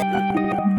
あ